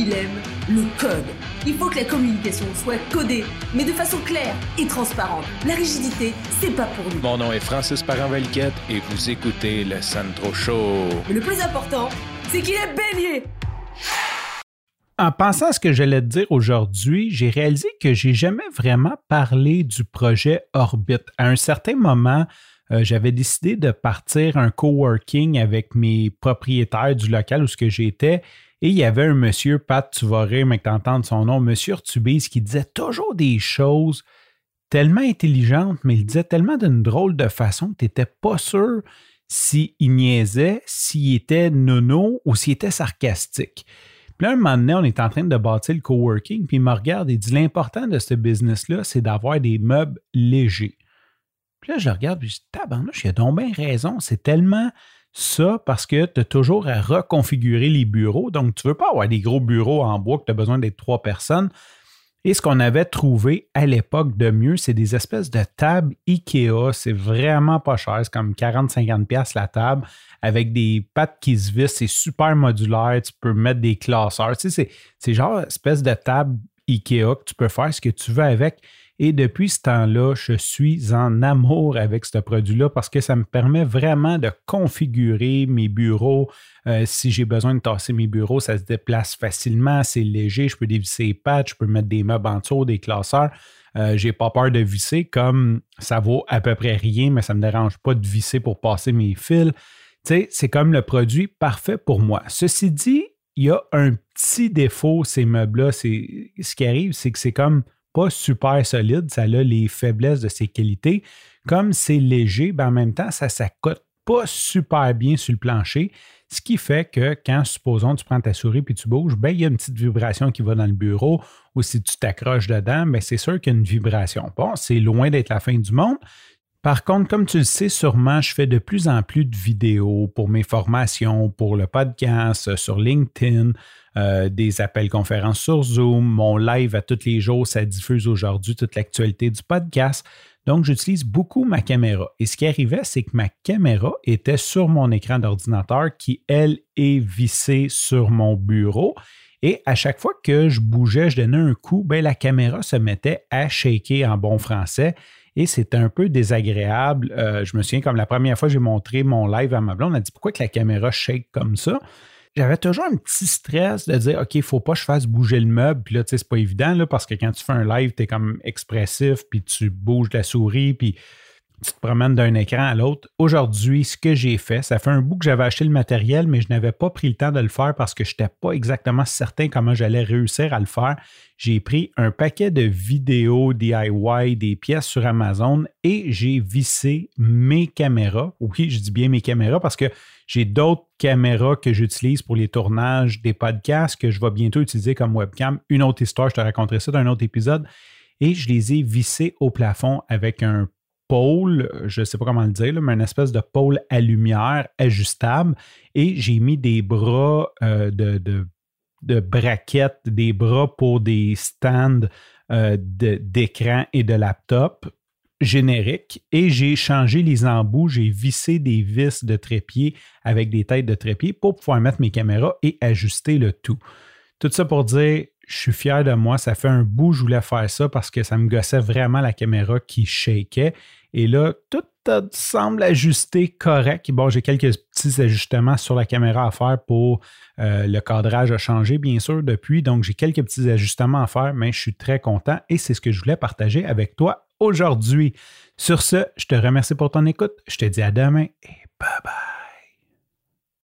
il aime le code. Il faut que la communication soit codée, mais de façon claire et transparente. La rigidité, c'est pas pour nous. Mon nom est Francis parent et vous écoutez le Sandro Show. Mais le plus important, c'est qu'il est bélier. En pensant à ce que j'allais te dire aujourd'hui, j'ai réalisé que j'ai jamais vraiment parlé du projet Orbit. À un certain moment, euh, j'avais décidé de partir un coworking avec mes propriétaires du local où ce que j'étais. Et il y avait un monsieur, Pat, tu vas rire, mais que tu son nom, monsieur Urtubise, qui disait toujours des choses tellement intelligentes, mais il disait tellement d'une drôle de façon que tu n'étais pas sûr s'il niaisait, s'il était nono ou s'il était sarcastique. Puis là, un moment donné, on est en train de bâtir le coworking, puis il me regarde et dit L'important de ce business-là, c'est d'avoir des meubles légers. Puis là, je regarde, puis je dis Tabarnouche, il a donc bien raison. C'est tellement ça parce que tu as toujours à reconfigurer les bureaux. Donc, tu ne veux pas avoir des gros bureaux en bois que tu as besoin d'être trois personnes. Et ce qu'on avait trouvé à l'époque de mieux, c'est des espèces de tables IKEA. C'est vraiment pas cher. C'est comme 40-50$ la table avec des pattes qui se vissent. C'est super modulaire. Tu peux mettre des classeurs. C'est genre espèce de table IKEA que tu peux faire ce que tu veux avec. Et depuis ce temps-là, je suis en amour avec ce produit-là parce que ça me permet vraiment de configurer mes bureaux. Euh, si j'ai besoin de tasser mes bureaux, ça se déplace facilement, c'est léger, je peux dévisser les pattes, je peux mettre des meubles en dessous, des classeurs. Euh, j'ai pas peur de visser comme ça vaut à peu près rien, mais ça ne me dérange pas de visser pour passer mes fils. Tu sais, c'est comme le produit parfait pour moi. Ceci dit, il y a un petit défaut, ces meubles-là. Ce qui arrive, c'est que c'est comme pas super solide, ça a les faiblesses de ses qualités. Comme c'est léger, ben en même temps, ça s'accote pas super bien sur le plancher, ce qui fait que quand, supposons, tu prends ta souris puis tu bouges, ben, il y a une petite vibration qui va dans le bureau ou si tu t'accroches dedans, ben, c'est sûr qu'il y a une vibration. Bon, c'est loin d'être la fin du monde. Par contre, comme tu le sais sûrement, je fais de plus en plus de vidéos pour mes formations, pour le podcast, sur LinkedIn, euh, des appels conférences sur Zoom, mon live à tous les jours, ça diffuse aujourd'hui toute l'actualité du podcast. Donc, j'utilise beaucoup ma caméra. Et ce qui arrivait, c'est que ma caméra était sur mon écran d'ordinateur qui, elle, est vissée sur mon bureau. Et à chaque fois que je bougeais, je donnais un coup, ben, la caméra se mettait à shaker en bon français. Et c'était un peu désagréable. Euh, je me souviens, comme la première fois que j'ai montré mon live à ma blonde, on a dit pourquoi que la caméra shake comme ça? J'avais toujours un petit stress de dire OK, il ne faut pas que je fasse bouger le meuble. Puis là, tu sais, c'est pas évident là, parce que quand tu fais un live, tu es comme expressif, puis tu bouges la souris, puis tu te promènes d'un écran à l'autre. Aujourd'hui, ce que j'ai fait, ça fait un bout que j'avais acheté le matériel, mais je n'avais pas pris le temps de le faire parce que je n'étais pas exactement certain comment j'allais réussir à le faire. J'ai pris un paquet de vidéos DIY, des pièces sur Amazon et j'ai vissé mes caméras. Oui, je dis bien mes caméras parce que j'ai d'autres caméras que j'utilise pour les tournages des podcasts que je vais bientôt utiliser comme webcam. Une autre histoire, je te raconterai ça dans un autre épisode. Et je les ai vissés au plafond avec un pôle, je ne sais pas comment le dire, mais une espèce de pôle à lumière ajustable. Et j'ai mis des bras euh, de, braquettes, des bras pour des stands euh, d'écran et de laptop génériques. Et j'ai changé les embouts, j'ai vissé des vis de trépied avec des têtes de trépied pour pouvoir mettre mes caméras et ajuster le tout. Tout ça pour dire, je suis fier de moi. Ça fait un bout, je voulais faire ça parce que ça me gossait vraiment la caméra qui shakeait. Et là, tout semble ajusté correct. Bon, j'ai quelques petits ajustements sur la caméra à faire pour euh, le cadrage a changé, bien sûr, depuis. Donc, j'ai quelques petits ajustements à faire, mais je suis très content et c'est ce que je voulais partager avec toi aujourd'hui. Sur ce, je te remercie pour ton écoute. Je te dis à demain et bye bye.